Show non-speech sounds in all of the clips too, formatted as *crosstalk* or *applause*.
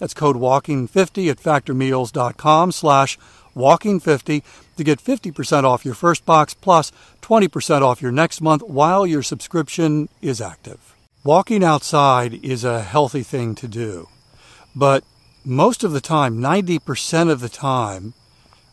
That's code WALKING50 at factormeals.com slash WALKING50 to get 50% off your first box plus 20% off your next month while your subscription is active. Walking outside is a healthy thing to do, but most of the time, 90% of the time,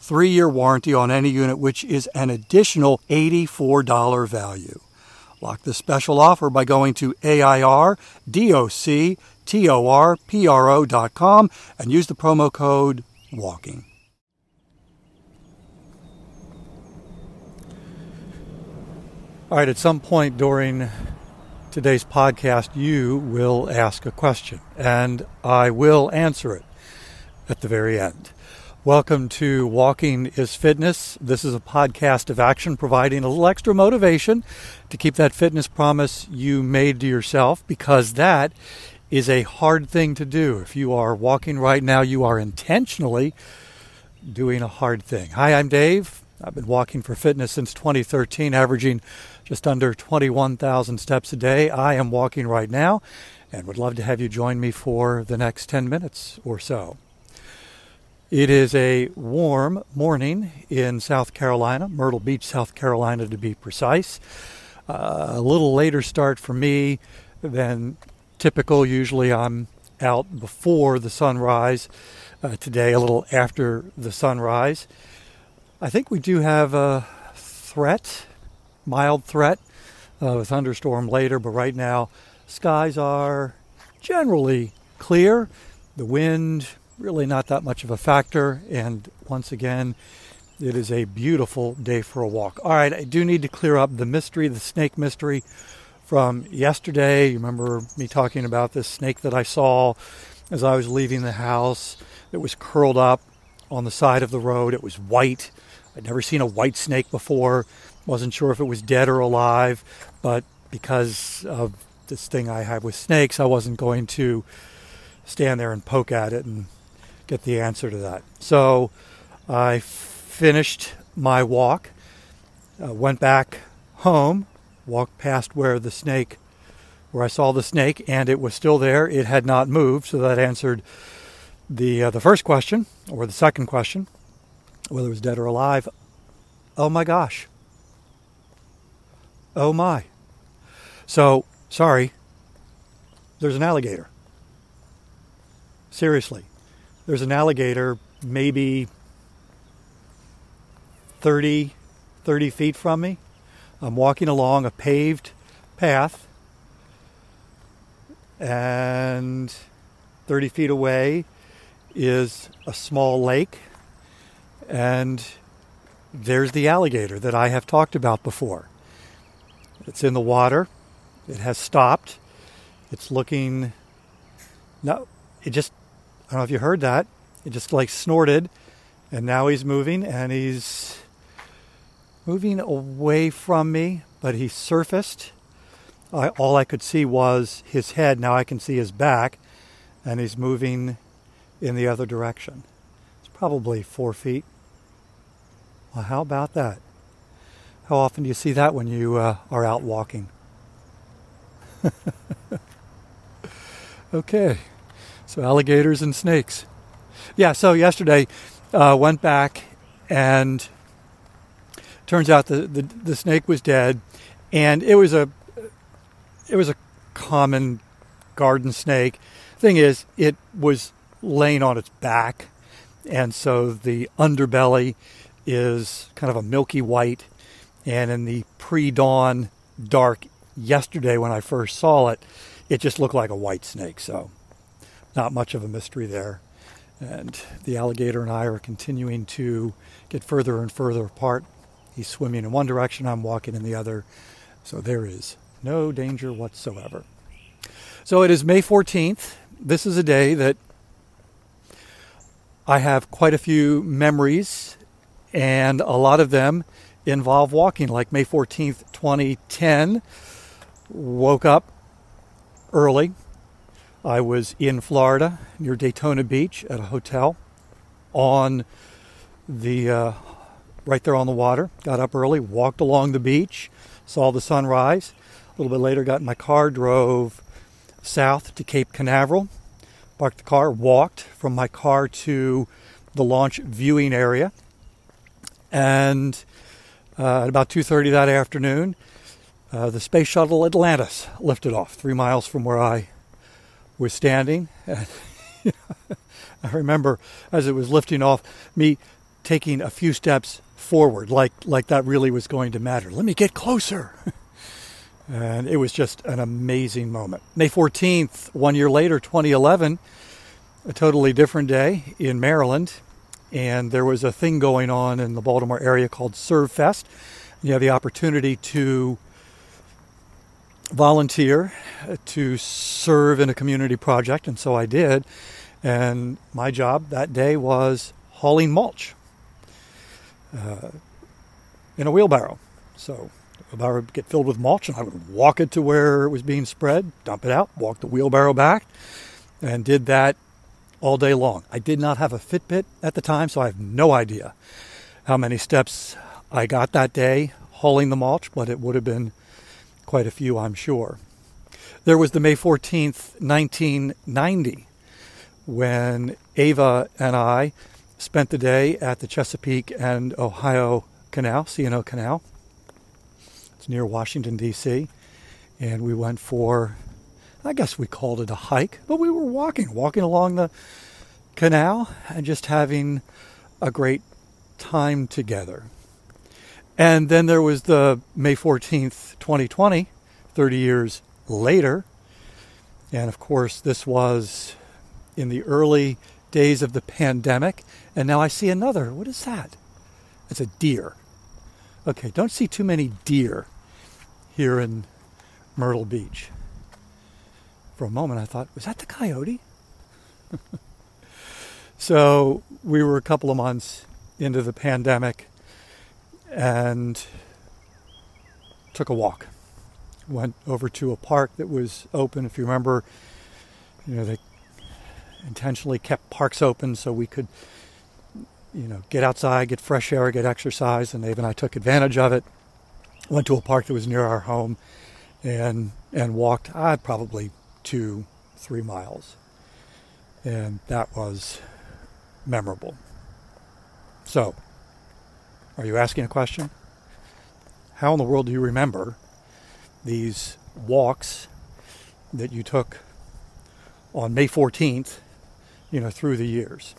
three year warranty on any unit, which is an additional $84 value. Lock this special offer by going to AIRDOCTORPRO.com and use the promo code WALKING. All right, at some point during today's podcast, you will ask a question, and I will answer it at the very end. Welcome to Walking is Fitness. This is a podcast of action providing a little extra motivation to keep that fitness promise you made to yourself because that is a hard thing to do. If you are walking right now, you are intentionally doing a hard thing. Hi, I'm Dave. I've been walking for fitness since 2013, averaging just under 21,000 steps a day. I am walking right now and would love to have you join me for the next 10 minutes or so. It is a warm morning in South Carolina, Myrtle Beach, South Carolina to be precise. Uh, a little later start for me than typical. Usually I'm out before the sunrise. Uh, today, a little after the sunrise. I think we do have a threat, mild threat, of a thunderstorm later, but right now, skies are generally clear. The wind really not that much of a factor. And once again, it is a beautiful day for a walk. All right, I do need to clear up the mystery, the snake mystery from yesterday. You remember me talking about this snake that I saw as I was leaving the house. It was curled up on the side of the road. It was white. I'd never seen a white snake before. Wasn't sure if it was dead or alive, but because of this thing I have with snakes, I wasn't going to stand there and poke at it and get the answer to that. So I finished my walk, uh, went back home, walked past where the snake, where I saw the snake, and it was still there. It had not moved, so that answered the uh, the first question or the second question, whether it was dead or alive. Oh my gosh. Oh my. So sorry. There's an alligator. Seriously there's an alligator maybe 30, 30 feet from me. I'm walking along a paved path, and 30 feet away is a small lake. and there's the alligator that I have talked about before. It's in the water. It has stopped. It's looking. No, it just. I don't know if you heard that. It just like snorted, and now he's moving, and he's moving away from me, but he surfaced. I, all I could see was his head. Now I can see his back, and he's moving in the other direction. It's probably four feet. Well, how about that? How often do you see that when you uh, are out walking? *laughs* okay, so alligators and snakes. Yeah, so yesterday uh, went back and turns out the, the, the snake was dead, and it was a it was a common garden snake. Thing is, it was laying on its back, and so the underbelly is kind of a milky white, and in the pre-dawn dark yesterday when I first saw it, it just looked like a white snake. So, not much of a mystery there. And the alligator and I are continuing to get further and further apart. He's swimming in one direction, I'm walking in the other. So there is no danger whatsoever. So it is May 14th. This is a day that I have quite a few memories, and a lot of them involve walking, like May 14th, 2010. Woke up early. I was in Florida near Daytona Beach at a hotel on the uh, right there on the water. Got up early, walked along the beach, saw the sunrise. A little bit later, got in my car, drove south to Cape Canaveral, parked the car, walked from my car to the launch viewing area, and uh, at about 2:30 that afternoon, uh, the space shuttle Atlantis lifted off three miles from where I was standing. *laughs* I remember as it was lifting off, me taking a few steps forward, like like that really was going to matter. Let me get closer. *laughs* and it was just an amazing moment. May 14th, one year later, 2011, a totally different day in Maryland, and there was a thing going on in the Baltimore area called Serve Fest. You have the opportunity to volunteer to serve in a community project, and so I did. And my job that day was hauling mulch uh, in a wheelbarrow. So the wheelbarrow would get filled with mulch, and I would walk it to where it was being spread, dump it out, walk the wheelbarrow back, and did that all day long. I did not have a Fitbit at the time, so I have no idea how many steps I got that day hauling the mulch, but it would have been quite a few, I'm sure. There was the May 14th, 1990, when Ava and I spent the day at the Chesapeake and Ohio Canal, C&O Canal. It's near Washington, D.C. And we went for, I guess we called it a hike, but we were walking, walking along the canal and just having a great time together. And then there was the May 14th, 2020, 30 years later. And of course, this was in the early days of the pandemic. And now I see another. What is that? It's a deer. Okay, don't see too many deer here in Myrtle Beach. For a moment, I thought, was that the coyote? *laughs* so we were a couple of months into the pandemic and took a walk. Went over to a park that was open. If you remember, you know, they intentionally kept parks open so we could, you know, get outside, get fresh air, get exercise. And Dave and I took advantage of it. Went to a park that was near our home, and and walked. I uh, probably two, three miles, and that was memorable. So, are you asking a question? How in the world do you remember these walks that you took on May 14th you know, through the years?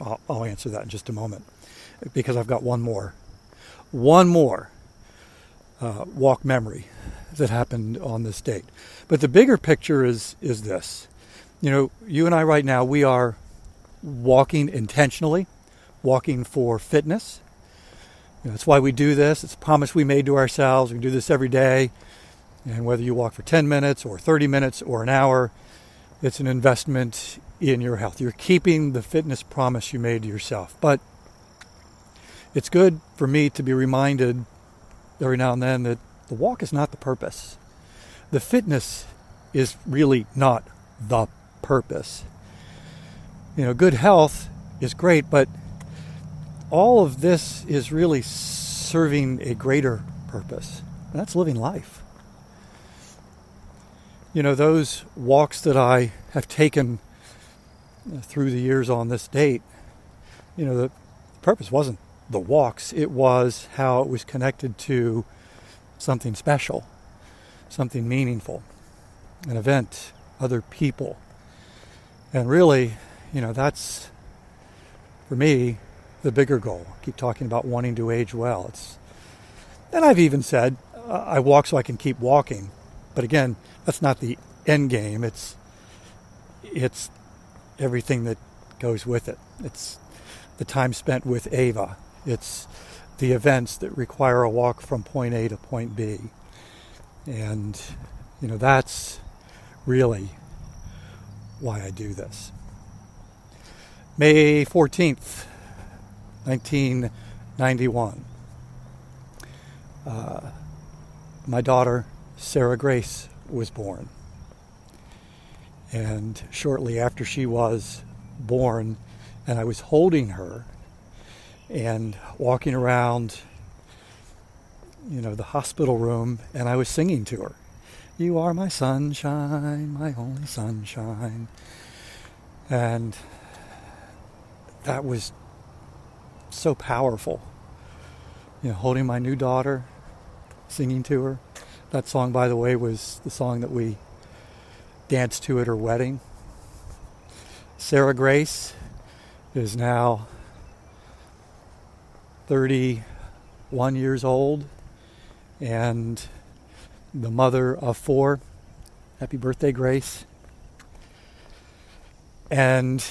I'll, I'll answer that in just a moment because I've got one more, one more uh, walk memory that happened on this date. But the bigger picture is is this. You know, you and I right now we are walking intentionally walking for fitness. You know, that's why we do this. It's a promise we made to ourselves. We do this every day. And whether you walk for 10 minutes or 30 minutes or an hour, it's an investment in your health. You're keeping the fitness promise you made to yourself. But it's good for me to be reminded every now and then that the walk is not the purpose. The fitness is really not the purpose. You know, good health is great, but all of this is really serving a greater purpose, and that's living life. You know, those walks that I have taken uh, through the years on this date, you know, the purpose wasn't the walks, it was how it was connected to something special, something meaningful, an event, other people. And really, you know, that's for me the bigger goal. I keep talking about wanting to age well. It's and I've even said uh, I walk so I can keep walking. But again, that's not the end game. It's it's everything that goes with it. It's the time spent with Ava. It's the events that require a walk from point A to point B. And, you know, that's really why I do this. May 14th, 1991. Uh, my daughter, Sarah Grace, was born. And shortly after she was born, and I was holding her and walking around, you know, the hospital room, and I was singing to her. You are my sunshine, my only sunshine. And that was so powerful. You know, holding my new daughter, singing to her. That song, by the way, was the song that we danced to at her wedding. Sarah Grace is now 31 years old and the mother of four. Happy birthday, Grace. And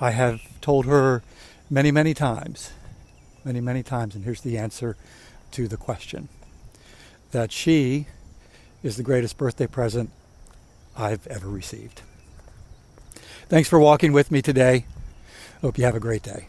I have told her many, many times, many, many times, and here's the answer to the question that she is the greatest birthday present I've ever received. Thanks for walking with me today. Hope you have a great day.